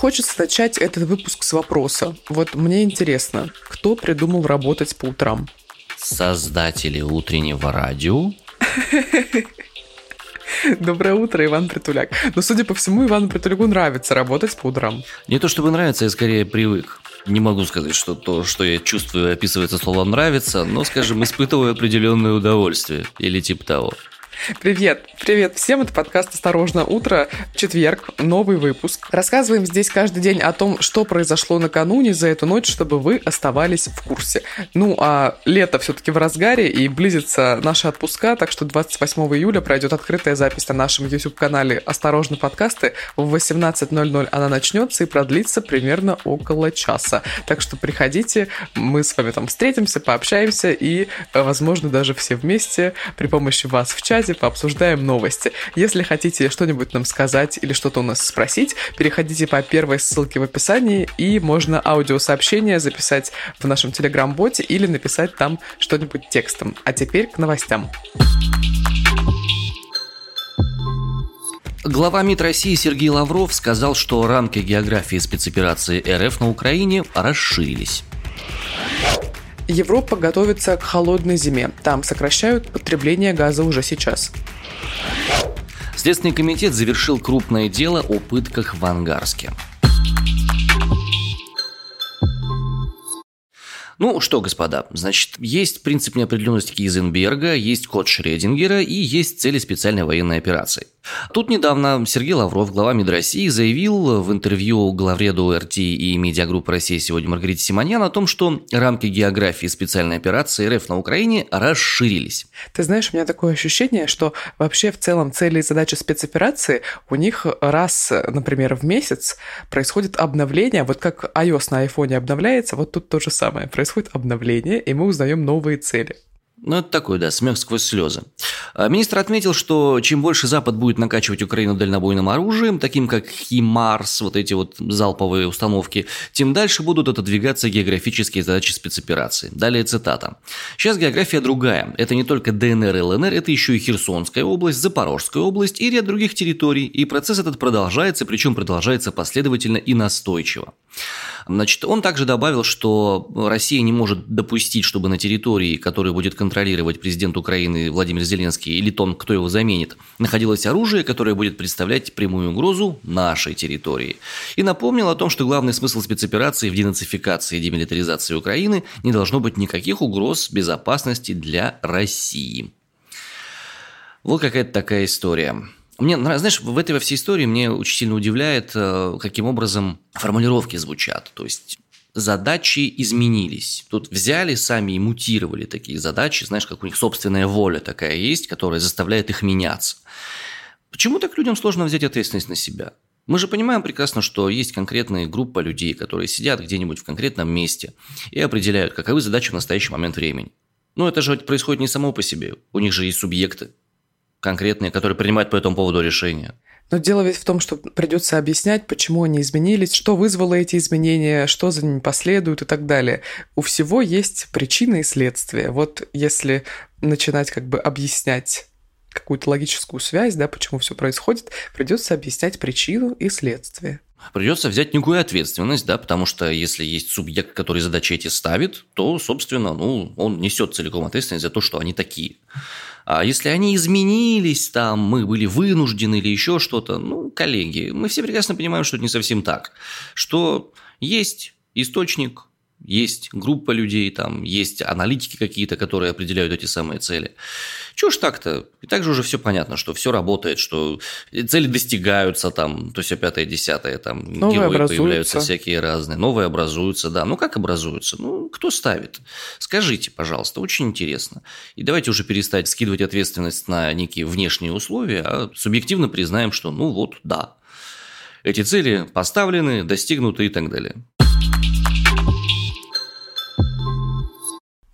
Хочется начать этот выпуск с вопроса. Вот мне интересно, кто придумал работать по утрам? Создатели утреннего радио. Доброе утро, Иван Притуляк. Но, судя по всему, Ивану Притуляку нравится работать по утрам. Не то чтобы нравится, я скорее привык. Не могу сказать, что то, что я чувствую, описывается словом «нравится», но, скажем, испытываю определенное удовольствие или типа того. Привет! Привет всем! Это подкаст «Осторожно, утро». Четверг, новый выпуск. Рассказываем здесь каждый день о том, что произошло накануне за эту ночь, чтобы вы оставались в курсе. Ну, а лето все-таки в разгаре и близится наши отпуска, так что 28 июля пройдет открытая запись на нашем YouTube-канале «Осторожно, подкасты». В 18.00 она начнется и продлится примерно около часа. Так что приходите, мы с вами там встретимся, пообщаемся и, возможно, даже все вместе при помощи вас в чате пообсуждаем новости. Если хотите что-нибудь нам сказать или что-то у нас спросить, переходите по первой ссылке в описании, и можно аудиосообщение записать в нашем телеграм-боте или написать там что-нибудь текстом. А теперь к новостям. Глава МИД России Сергей Лавров сказал, что рамки географии спецоперации РФ на Украине расширились. Европа готовится к холодной зиме. Там сокращают потребление газа уже сейчас. Следственный комитет завершил крупное дело о пытках в Ангарске. Ну что, господа, значит, есть принцип неопределенности Кизенберга, есть код Шредингера и есть цели специальной военной операции. Тут недавно Сергей Лавров, глава МИД России, заявил в интервью главреду РТ и медиагруппы России сегодня Маргарите Симоньян о том, что рамки географии специальной операции РФ на Украине расширились. Ты знаешь, у меня такое ощущение, что вообще в целом цели и задачи спецоперации у них раз, например, в месяц происходит обновление, вот как iOS на айфоне обновляется, вот тут то же самое, происходит обновление, и мы узнаем новые цели. Ну, это такой, да, смех сквозь слезы. А, министр отметил, что чем больше Запад будет накачивать Украину дальнобойным оружием, таким как «Химарс», вот эти вот залповые установки, тем дальше будут отодвигаться географические задачи спецоперации. Далее цитата. «Сейчас география другая. Это не только ДНР и ЛНР, это еще и Херсонская область, Запорожская область и ряд других территорий. И процесс этот продолжается, причем продолжается последовательно и настойчиво. Значит, он также добавил, что Россия не может допустить, чтобы на территории, которую будет контролировать президент Украины Владимир Зеленский или тот, кто его заменит, находилось оружие, которое будет представлять прямую угрозу нашей территории. И напомнил о том, что главный смысл спецоперации в денацификации и демилитаризации Украины не должно быть никаких угроз безопасности для России. Вот какая-то такая история. Мне, знаешь, в этой во всей истории мне очень сильно удивляет, э, каким образом формулировки звучат. То есть задачи изменились. Тут взяли сами и мутировали такие задачи, знаешь, как у них собственная воля такая есть, которая заставляет их меняться. Почему так людям сложно взять ответственность на себя? Мы же понимаем прекрасно, что есть конкретная группа людей, которые сидят где-нибудь в конкретном месте и определяют, каковы задачи в настоящий момент времени. Но это же происходит не само по себе. У них же есть субъекты конкретные, которые принимают по этому поводу решения. Но дело ведь в том, что придется объяснять, почему они изменились, что вызвало эти изменения, что за ними последует и так далее. У всего есть причины и следствия. Вот если начинать как бы объяснять какую-то логическую связь, да, почему все происходит, придется объяснять причину и следствие. Придется взять некую ответственность, да, потому что если есть субъект, который задачи эти ставит, то, собственно, ну, он несет целиком ответственность за то, что они такие. А если они изменились, там, мы были вынуждены или еще что-то, ну, коллеги, мы все прекрасно понимаем, что это не совсем так. Что есть источник, есть группа людей, там есть аналитики какие-то, которые определяют эти самые цели. Чего ж так-то? И также уже все понятно, что все работает, что цели достигаются там, то есть пятое, десятое, там новые герои появляются всякие разные, новые образуются, да. Ну как образуются? Ну кто ставит? Скажите, пожалуйста, очень интересно. И давайте уже перестать скидывать ответственность на некие внешние условия, а субъективно признаем, что ну вот, да, эти цели поставлены, достигнуты и так далее.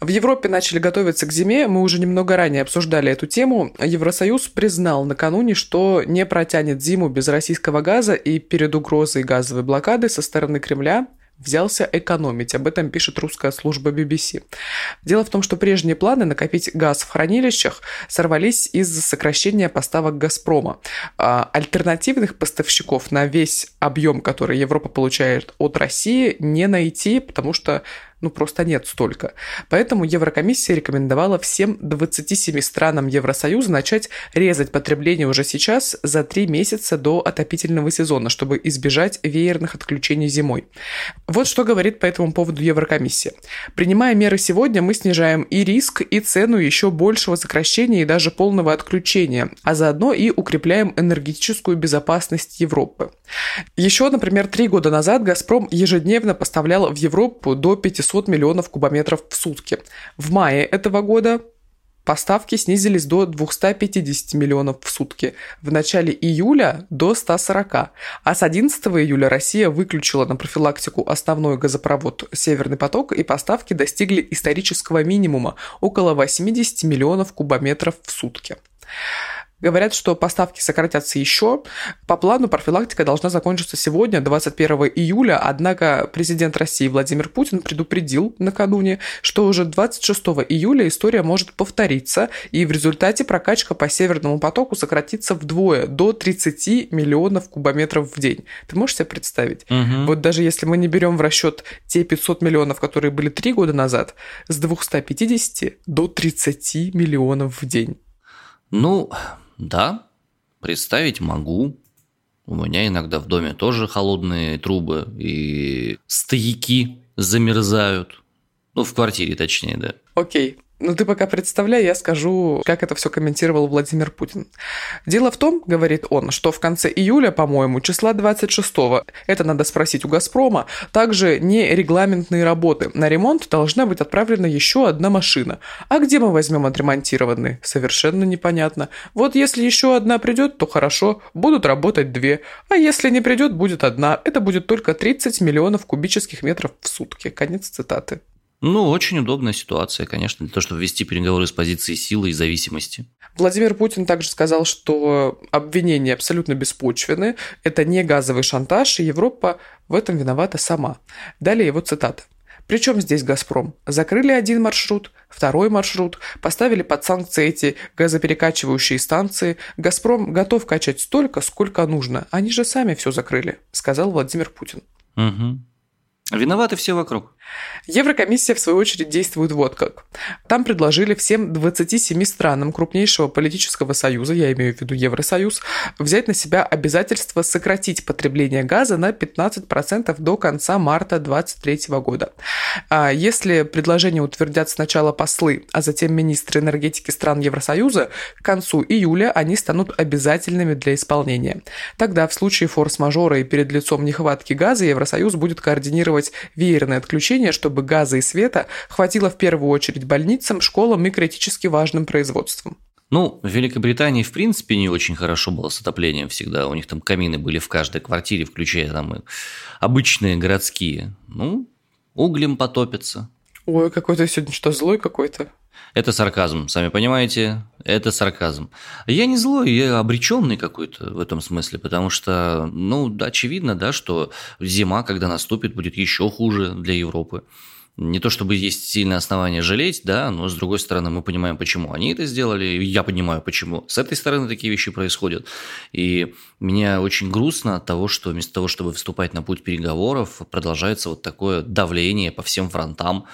В Европе начали готовиться к зиме, мы уже немного ранее обсуждали эту тему. Евросоюз признал накануне, что не протянет зиму без российского газа и перед угрозой газовой блокады со стороны Кремля взялся экономить. Об этом пишет русская служба BBC. Дело в том, что прежние планы накопить газ в хранилищах сорвались из-за сокращения поставок «Газпрома». А альтернативных поставщиков на весь объем, который Европа получает от России, не найти, потому что ну просто нет столько. Поэтому Еврокомиссия рекомендовала всем 27 странам Евросоюза начать резать потребление уже сейчас за три месяца до отопительного сезона, чтобы избежать веерных отключений зимой. Вот что говорит по этому поводу Еврокомиссия. Принимая меры сегодня, мы снижаем и риск, и цену еще большего сокращения и даже полного отключения, а заодно и укрепляем энергетическую безопасность Европы. Еще, например, три года назад «Газпром» ежедневно поставлял в Европу до 500 500 миллионов кубометров в сутки. В мае этого года Поставки снизились до 250 миллионов в сутки, в начале июля до 140, а с 11 июля Россия выключила на профилактику основной газопровод «Северный поток» и поставки достигли исторического минимума – около 80 миллионов кубометров в сутки. Говорят, что поставки сократятся еще. По плану профилактика должна закончиться сегодня, 21 июля, однако президент России Владимир Путин предупредил накануне, что уже 26 июля история может повториться, и в результате прокачка по Северному потоку сократится вдвое, до 30 миллионов кубометров в день. Ты можешь себе представить? Угу. Вот даже если мы не берем в расчет те 500 миллионов, которые были три года назад, с 250 до 30 миллионов в день. Ну, да, представить могу. У меня иногда в доме тоже холодные трубы и стояки замерзают. Ну, в квартире точнее, да. Окей. Ну, ты пока представляй, я скажу, как это все комментировал Владимир Путин. Дело в том, говорит он, что в конце июля, по-моему, числа 26-го, это надо спросить у «Газпрома», также не регламентные работы. На ремонт должна быть отправлена еще одна машина. А где мы возьмем отремонтированные? Совершенно непонятно. Вот если еще одна придет, то хорошо, будут работать две. А если не придет, будет одна. Это будет только 30 миллионов кубических метров в сутки. Конец цитаты. Ну, очень удобная ситуация, конечно, для того, чтобы вести переговоры с позиции силы и зависимости. Владимир Путин также сказал, что обвинения абсолютно беспочвены, это не газовый шантаж, и Европа в этом виновата сама. Далее его цитата. Причем здесь «Газпром»? Закрыли один маршрут, второй маршрут, поставили под санкции эти газоперекачивающие станции. «Газпром» готов качать столько, сколько нужно. Они же сами все закрыли, сказал Владимир Путин. Угу. Виноваты все вокруг. Еврокомиссия, в свою очередь, действует вот как. Там предложили всем 27 странам крупнейшего политического союза, я имею в виду Евросоюз, взять на себя обязательство сократить потребление газа на 15% до конца марта 2023 года. А если предложение утвердят сначала послы, а затем министры энергетики стран Евросоюза, к концу июля они станут обязательными для исполнения. Тогда в случае форс-мажора и перед лицом нехватки газа Евросоюз будет координировать веерное отключение обеспечения, чтобы газа и света хватило в первую очередь больницам, школам и критически важным производствам. Ну, в Великобритании, в принципе, не очень хорошо было с отоплением всегда. У них там камины были в каждой квартире, включая там и обычные городские. Ну, углем потопятся. Ой, какой то сегодня что, злой какой-то? Это сарказм, сами понимаете, это сарказм. Я не злой, я обреченный какой-то в этом смысле, потому что, ну, очевидно, да, что зима, когда наступит, будет еще хуже для Европы. Не то чтобы есть сильное основание жалеть, да, но с другой стороны мы понимаем, почему они это сделали, я понимаю, почему с этой стороны такие вещи происходят. И мне очень грустно от того, что вместо того, чтобы вступать на путь переговоров, продолжается вот такое давление по всем фронтам,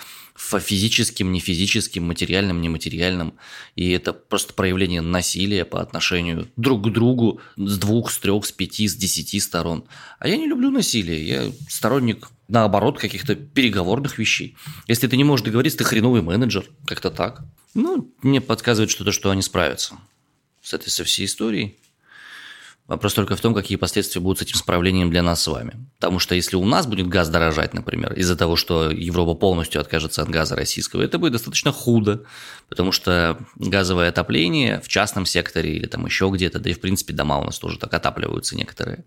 физическим, не физическим, материальным, нематериальным. И это просто проявление насилия по отношению друг к другу с двух, с трех, с пяти, с десяти сторон. А я не люблю насилие. Я сторонник, наоборот, каких-то переговорных вещей. Если ты не можешь договориться, ты хреновый менеджер. Как-то так. Ну, мне подсказывает что-то, что они справятся с этой со всей историей. Вопрос только в том, какие последствия будут с этим справлением для нас с вами. Потому что если у нас будет газ дорожать, например, из-за того, что Европа полностью откажется от газа российского, это будет достаточно худо, потому что газовое отопление в частном секторе или там еще где-то, да и в принципе дома у нас тоже так отапливаются некоторые.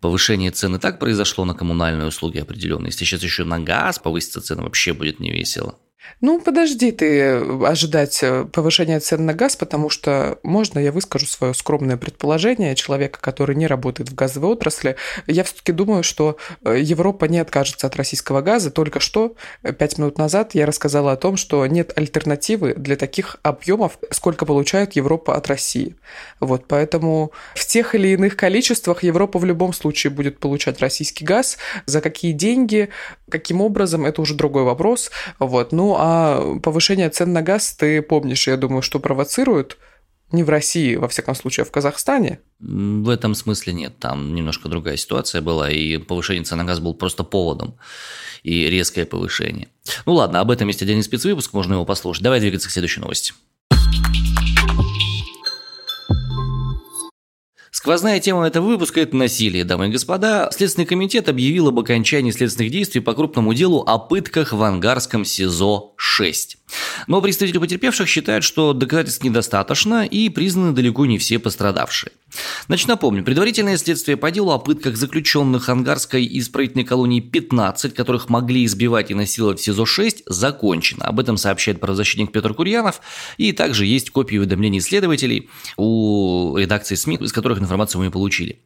Повышение цены так произошло на коммунальные услуги определенные. Если сейчас еще на газ повысится цены, вообще будет не весело. Ну, подожди ты э, ожидать э, повышения цен на газ, потому что можно я выскажу свое скромное предположение человека, который не работает в газовой отрасли. Я все-таки думаю, что э, Европа не откажется от российского газа. Только что, пять минут назад, я рассказала о том, что нет альтернативы для таких объемов, сколько получает Европа от России. Вот, поэтому в тех или иных количествах Европа в любом случае будет получать российский газ. За какие деньги, каким образом, это уже другой вопрос. Вот, а повышение цен на газ, ты помнишь, я думаю, что провоцирует не в России, во всяком случае, а в Казахстане? В этом смысле нет. Там немножко другая ситуация была, и повышение цен на газ был просто поводом и резкое повышение. Ну ладно, об этом есть отдельный спецвыпуск, можно его послушать. Давай двигаться к следующей новости. Сквозная тема этого выпуска – это насилие, дамы и господа. Следственный комитет объявил об окончании следственных действий по крупному делу о пытках в ангарском СИЗО-6. Но представители потерпевших считают, что доказательств недостаточно и признаны далеко не все пострадавшие. Значит, напомню, предварительное следствие по делу о пытках заключенных Ангарской исправительной колонии 15, которых могли избивать и насиловать в СИЗО-6, закончено. Об этом сообщает правозащитник Петр Курьянов. И также есть копии уведомлений следователей у редакции СМИ, из которых информацию мы получили.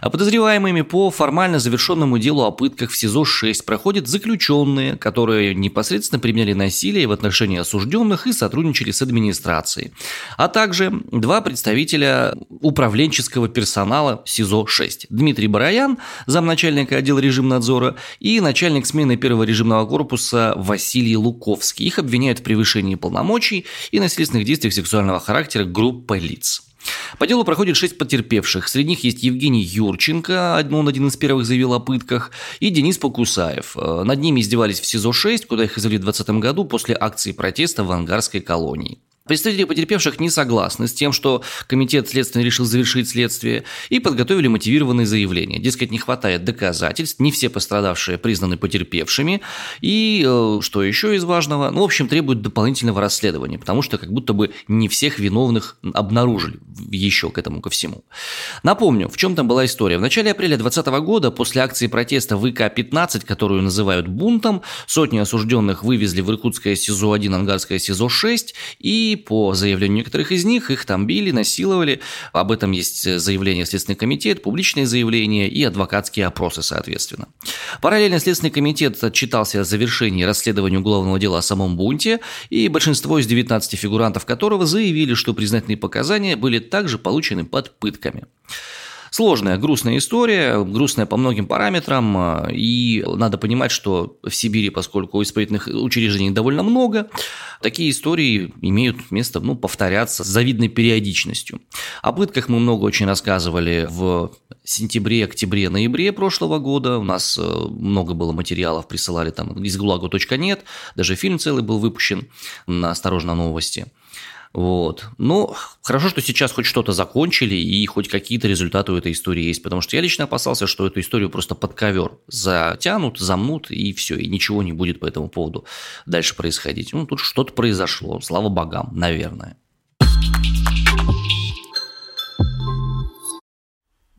А подозреваемыми по формально завершенному делу о пытках в СИЗО-6 проходят заключенные, которые непосредственно применяли насилие в отношении осужденных и сотрудничали с администрацией, а также два представителя управленческого персонала СИЗО-6. Дмитрий Бараян, замначальника отдела режимнадзора, и начальник смены первого режимного корпуса Василий Луковский. Их обвиняют в превышении полномочий и насильственных действиях сексуального характера группы лиц. По делу проходит шесть потерпевших. Среди них есть Евгений Юрченко, он один из первых заявил о пытках, и Денис Покусаев. Э, над ними издевались в СИЗО-6, куда их извели в 2020 году после акции протеста в ангарской колонии. Представители потерпевших не согласны с тем, что комитет следствия решил завершить следствие и подготовили мотивированные заявления. Дескать, не хватает доказательств, не все пострадавшие признаны потерпевшими и, э, что еще из важного, ну, в общем, требуют дополнительного расследования, потому что как будто бы не всех виновных обнаружили еще к этому ко всему. Напомню, в чем там была история. В начале апреля 2020 года, после акции протеста ВК-15, которую называют бунтом, сотни осужденных вывезли в Иркутское СИЗО-1, Ангарское СИЗО-6 и по заявлению некоторых из них, их там били, насиловали. Об этом есть заявление Следственный комитет, публичные заявления и адвокатские опросы, соответственно. Параллельно Следственный комитет отчитался о завершении расследования уголовного дела о самом бунте, и большинство из 19 фигурантов которого заявили, что признательные показания были также получены под пытками. Сложная, грустная история, грустная по многим параметрам, а, и надо понимать, что в Сибири, поскольку исправительных учреждений довольно много, такие истории имеют место ну, повторяться с завидной периодичностью. О пытках мы много очень рассказывали в сентябре, октябре, ноябре прошлого года. У нас э, много было материалов, присылали там из гулагу.нет, даже фильм целый был выпущен на «Осторожно, новости». Вот. Ну, хорошо, что сейчас хоть что-то закончили и хоть какие-то результаты у этой истории есть, потому что я лично опасался, что эту историю просто под ковер затянут, замнут и все, и ничего не будет по этому поводу дальше происходить. Ну, тут что-то произошло, слава богам, наверное.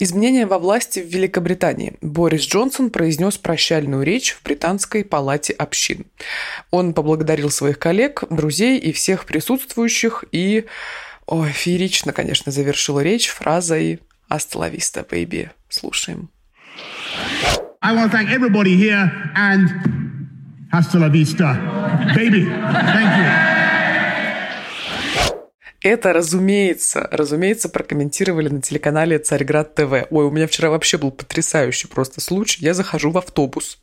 Изменения во власти в Великобритании. Борис Джонсон произнес прощальную речь в Британской палате общин. Он поблагодарил своих коллег, друзей и всех присутствующих и, ой, феерично, конечно, завершил речь фразой «Hasta la vista, baby». Слушаем. I want to thank everybody here and hasta la vista, baby. Thank you. Это, разумеется, разумеется, прокомментировали на телеканале «Царьград ТВ». Ой, у меня вчера вообще был потрясающий просто случай. Я захожу в автобус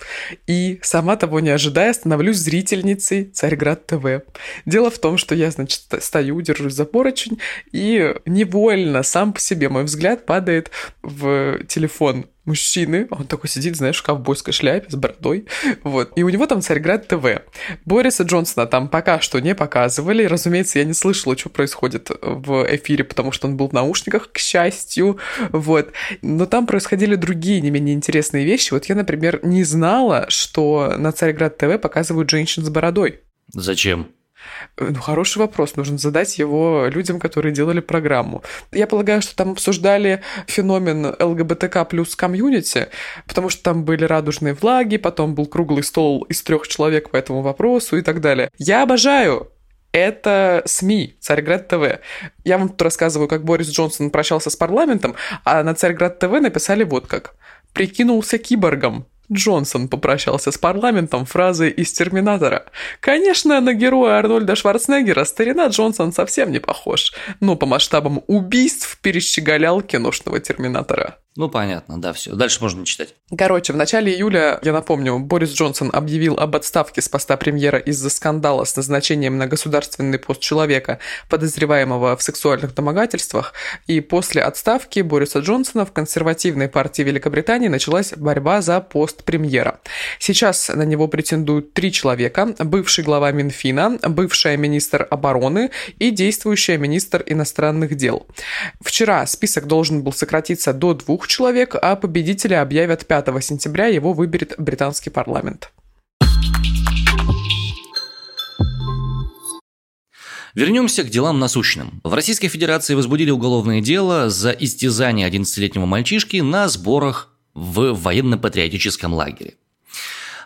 и, сама того не ожидая, становлюсь зрительницей «Царьград ТВ». Дело в том, что я, значит, стою, держусь за поручень, и невольно, сам по себе, мой взгляд падает в телефон мужчины, он такой сидит, знаешь, в ковбойской шляпе с бородой, вот, и у него там Царьград ТВ. Бориса Джонсона там пока что не показывали, разумеется, я не слышала, что происходит в эфире, потому что он был в наушниках, к счастью, вот, но там происходили другие не менее интересные вещи, вот я, например, не знала, что на Царьград ТВ показывают женщин с бородой. Зачем? Ну, хороший вопрос. Нужно задать его людям, которые делали программу. Я полагаю, что там обсуждали феномен ЛГБТК плюс комьюнити, потому что там были радужные флаги, потом был круглый стол из трех человек по этому вопросу и так далее. Я обожаю это СМИ, Царьград ТВ. Я вам тут рассказываю, как Борис Джонсон прощался с парламентом, а на Царьград ТВ написали вот как. «Прикинулся киборгом, Джонсон попрощался с парламентом фразой из «Терминатора». Конечно, на героя Арнольда Шварценеггера старина Джонсон совсем не похож, но по масштабам убийств перещеголял киношного «Терминатора». Ну, понятно, да, все. Дальше можно читать. Короче, в начале июля, я напомню, Борис Джонсон объявил об отставке с поста премьера из-за скандала с назначением на государственный пост человека, подозреваемого в сексуальных домогательствах. И после отставки Бориса Джонсона в консервативной партии Великобритании началась борьба за пост премьера. Сейчас на него претендуют три человека. Бывший глава Минфина, бывшая министр обороны и действующая министр иностранных дел. Вчера список должен был сократиться до двух человек, а победителя объявят 5 сентября, его выберет британский парламент. Вернемся к делам насущным. В Российской Федерации возбудили уголовное дело за истязание 11-летнего мальчишки на сборах в военно-патриотическом лагере.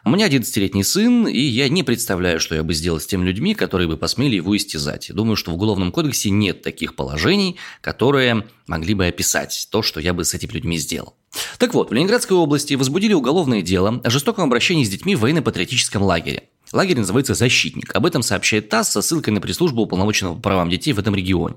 У меня 11-летний сын, и я не представляю, что я бы сделал с теми людьми, которые бы посмели его истязать. Думаю, что в Уголовном кодексе нет таких положений, которые могли бы описать то, что я бы с этими людьми сделал. Так вот, в Ленинградской области возбудили уголовное дело о жестоком обращении с детьми в военно-патриотическом лагере. Лагерь называется «Защитник». Об этом сообщает ТАСС со ссылкой на пресс-службу уполномоченного по правам детей в этом регионе.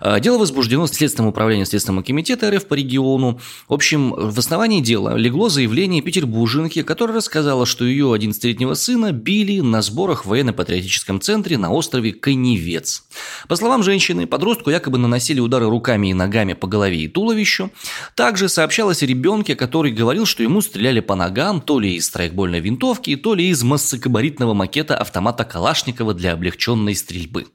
А, дело возбуждено Следственным управлением Следственного комитета РФ по региону. В общем, в основании дела легло заявление петербурженки, которая рассказала, что ее 11-летнего сына били на сборах в военно-патриотическом центре на острове Коневец. По словам женщины, подростку якобы наносили удары руками и ногами по голове и туловищу. Также сообщалось о ребенке, который говорил, что ему стреляли по ногам то ли из страйкбольной винтовки, то ли из массокабаритной монолитного макета автомата Калашникова для облегченной стрельбы.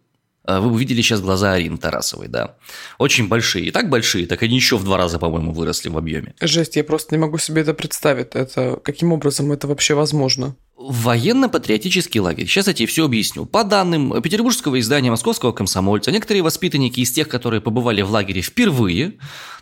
А вы увидели сейчас глаза Арины Тарасовой, да? Очень большие. И так большие, так они еще в два раза, по-моему, выросли в объеме. Жесть, я просто не могу себе это представить. Это каким образом это вообще возможно? Военно-патриотический лагерь. Сейчас я тебе все объясню. По данным петербургского издания «Московского комсомольца», некоторые воспитанники из тех, которые побывали в лагере впервые,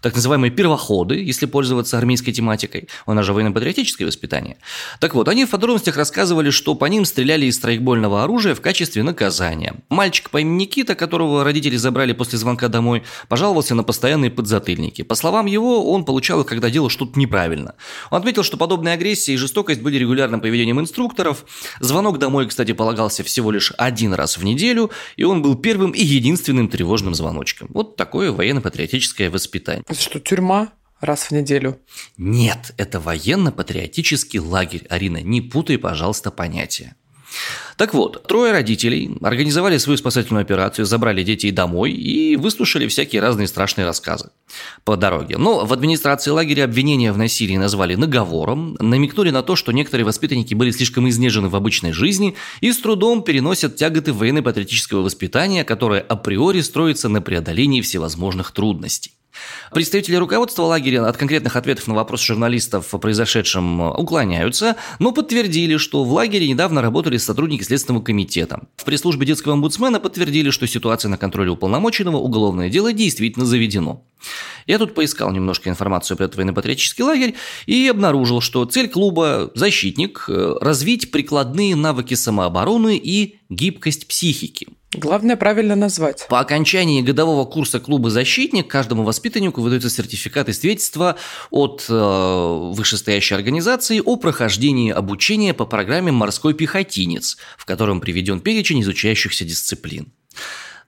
так называемые первоходы, если пользоваться армейской тематикой, у нас же военно-патриотическое воспитание. Так вот, они в подробностях рассказывали, что по ним стреляли из страйкбольного оружия в качестве наказания. Мальчик по имени Никита, которого родители забрали после звонка домой, пожаловался на постоянные подзатыльники. По словам его, он получал их, когда делал что-то неправильно. Он отметил, что подобная агрессия и жестокость были регулярным поведением инструкторов, инструкторов. Звонок домой, кстати, полагался всего лишь один раз в неделю, и он был первым и единственным тревожным звоночком. Вот такое военно-патриотическое воспитание. Это что, тюрьма? раз в неделю. Нет, это военно-патриотический лагерь, Арина, не путай, пожалуйста, понятия. Так вот, трое родителей организовали свою спасательную операцию, забрали детей домой и выслушали всякие разные страшные рассказы по дороге. Но в администрации лагеря обвинения в насилии назвали наговором, намекнули на то, что некоторые воспитанники были слишком изнежены в обычной жизни и с трудом переносят тяготы военно-патриотического воспитания, которое априори строится на преодолении всевозможных трудностей. Представители руководства лагеря от конкретных ответов на вопросы журналистов о произошедшем уклоняются, но подтвердили, что в лагере недавно работали сотрудники Следственного комитета. В пресс-службе детского омбудсмена подтвердили, что ситуация на контроле уполномоченного уголовное дело действительно заведено. Я тут поискал немножко информацию про этот военно-патриотический лагерь и обнаружил, что цель клуба «Защитник» – развить прикладные навыки самообороны и гибкость психики – Главное правильно назвать. По окончании годового курса клуба «Защитник» каждому воспитаннику выдается сертификат и свидетельство от э, вышестоящей организации о прохождении обучения по программе «Морской пехотинец», в котором приведен перечень изучающихся дисциплин.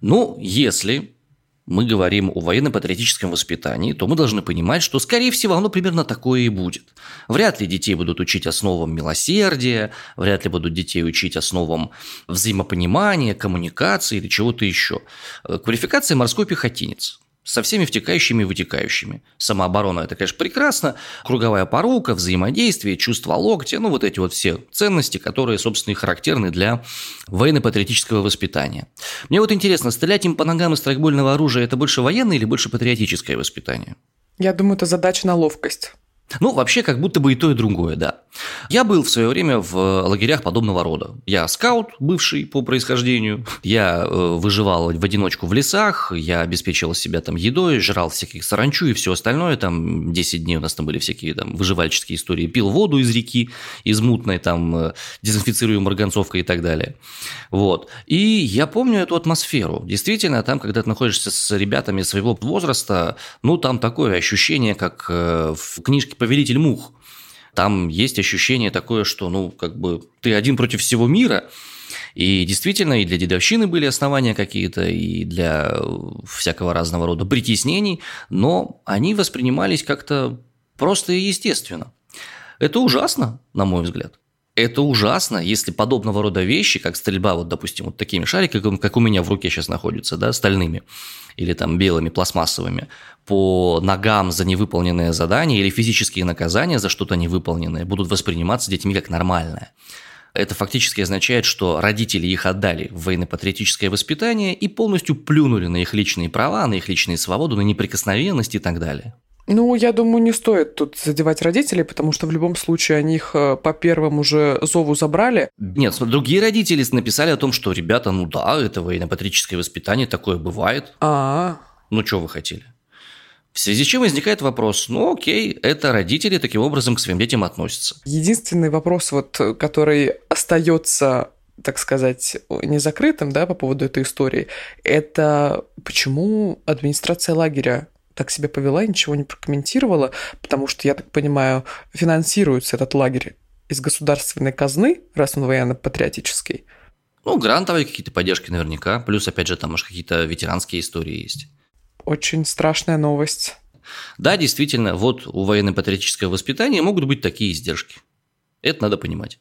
Ну, если мы говорим о военно-патриотическом воспитании, то мы должны понимать, что, скорее всего, оно примерно такое и будет. Вряд ли детей будут учить основам милосердия, вряд ли будут детей учить основам взаимопонимания, коммуникации или чего-то еще. Квалификация морской пехотинец со всеми втекающими и вытекающими. Самооборона – это, конечно, прекрасно. Круговая порука, взаимодействие, чувство локтя, ну, вот эти вот все ценности, которые, собственно, и характерны для военно-патриотического воспитания. Мне вот интересно, стрелять им по ногам из страйкбольного оружия – это больше военное или больше патриотическое воспитание? Я думаю, это задача на ловкость. Ну, вообще, как будто бы и то, и другое, да. Я был в свое время в лагерях подобного рода. Я скаут, бывший по происхождению. Я э, выживал в одиночку в лесах, я обеспечивал себя там едой, жрал всяких саранчу и все остальное. Там 10 дней у нас там были всякие там выживальческие истории. Пил воду из реки, из мутной, там, э, дезинфицирую марганцовкой и так далее. Вот. И я помню эту атмосферу. Действительно, там, когда ты находишься с ребятами своего возраста, ну, там такое ощущение, как э, в книжке «Повелитель мух». Там есть ощущение такое, что, ну, как бы ты один против всего мира, и действительно, и для дедовщины были основания какие-то, и для всякого разного рода притеснений, но они воспринимались как-то просто и естественно. Это ужасно, на мой взгляд. Это ужасно, если подобного рода вещи, как стрельба, вот, допустим, вот такими шариками, как у меня в руке сейчас находятся, да, стальными, или там белыми, пластмассовыми, по ногам за невыполненное задание или физические наказания за что-то невыполненное будут восприниматься детьми как нормальное. Это фактически означает, что родители их отдали в военно-патриотическое воспитание и полностью плюнули на их личные права, на их личные свободы, на неприкосновенность и так далее. Ну, я думаю, не стоит тут задевать родителей, потому что в любом случае они их э, по первому же зову забрали. Нет, другие родители написали о том, что, ребята, ну да, это военно-патриотическое воспитание, такое бывает. А, -а, -а. Ну, что вы хотели? В связи с чем возникает вопрос, ну окей, это родители таким образом к своим детям относятся. Единственный вопрос, вот, который остается так сказать, незакрытым, да, по поводу этой истории, это почему администрация лагеря так себя повела, ничего не прокомментировала, потому что, я так понимаю, финансируется этот лагерь из государственной казны, раз он военно-патриотический. Ну, грантовые какие-то поддержки наверняка. Плюс, опять же, там, может, какие-то ветеранские истории есть. Очень страшная новость. Да, действительно, вот у военно-патриотического воспитания могут быть такие издержки. Это надо понимать.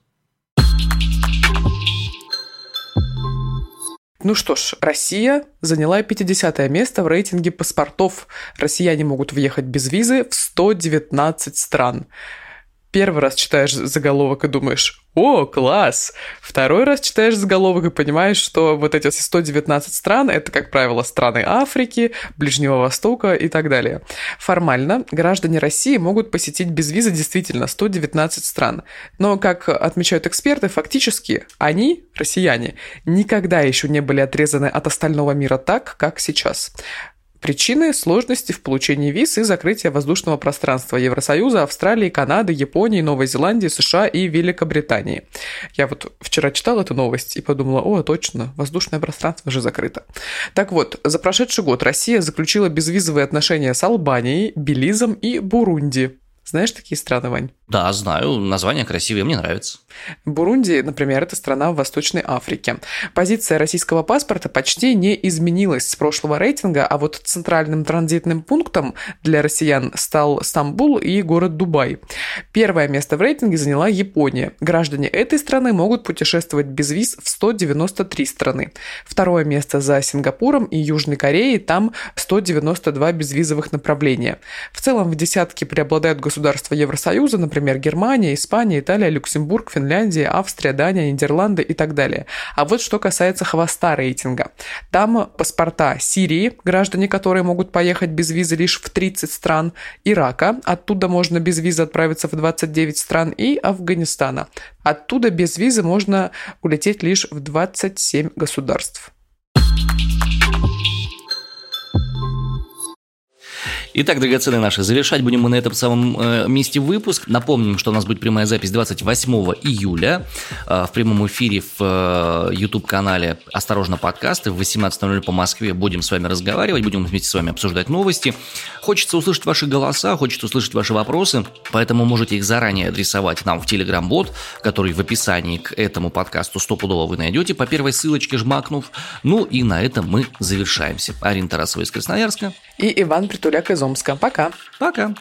Ну что ж, Россия заняла 50 место в рейтинге паспортов. Россияне могут въехать без визы в 119 стран. Первый раз читаешь заголовок и думаешь, о, класс! Второй раз читаешь заголовок и понимаешь, что вот эти 119 стран — это, как правило, страны Африки, Ближнего Востока и так далее. Формально граждане России могут посетить без визы действительно 119 стран. Но, как отмечают эксперты, фактически они, россияне, никогда еще не были отрезаны от остального мира так, как сейчас. Причины – сложности в получении виз и закрытия воздушного пространства Евросоюза, Австралии, Канады, Японии, Новой Зеландии, США и Великобритании. Я вот вчера читал эту новость и подумала, о, точно, воздушное пространство же закрыто. Так вот, за прошедший год Россия заключила безвизовые отношения с Албанией, Белизом и Бурунди. Знаешь такие страны, Вань? Да, знаю. Название красивое, мне нравится. Бурунди, например, это страна в Восточной Африке. Позиция российского паспорта почти не изменилась с прошлого рейтинга, а вот центральным транзитным пунктом для россиян стал Стамбул и город Дубай. Первое место в рейтинге заняла Япония. Граждане этой страны могут путешествовать без виз в 193 страны. Второе место за Сингапуром и Южной Кореей, там 192 безвизовых направления. В целом в десятке преобладают государства Евросоюза, например, Германия, Испания, Италия, Люксембург, Финляндия, Австрия, Дания, Нидерланды и так далее. А вот что касается хвоста рейтинга. Там паспорта Сирии, граждане которые могут поехать без визы лишь в 30 стран, Ирака, оттуда можно без визы отправиться в 29 стран, и Афганистана. Оттуда без визы можно улететь лишь в 27 государств. Итак, драгоценные наши, завершать будем мы на этом самом э, месте выпуск. Напомним, что у нас будет прямая запись 28 июля э, в прямом эфире в э, YouTube-канале «Осторожно, подкасты» в 18.00 по Москве. Будем с вами разговаривать, будем вместе с вами обсуждать новости. Хочется услышать ваши голоса, хочется услышать ваши вопросы, поэтому можете их заранее адресовать нам в Telegram-бот, который в описании к этому подкасту стопудово вы найдете, по первой ссылочке жмакнув. Ну и на этом мы завершаемся. Арина Тарасова из Красноярска. И Иван Притуляк из Омска. Пока. Пока.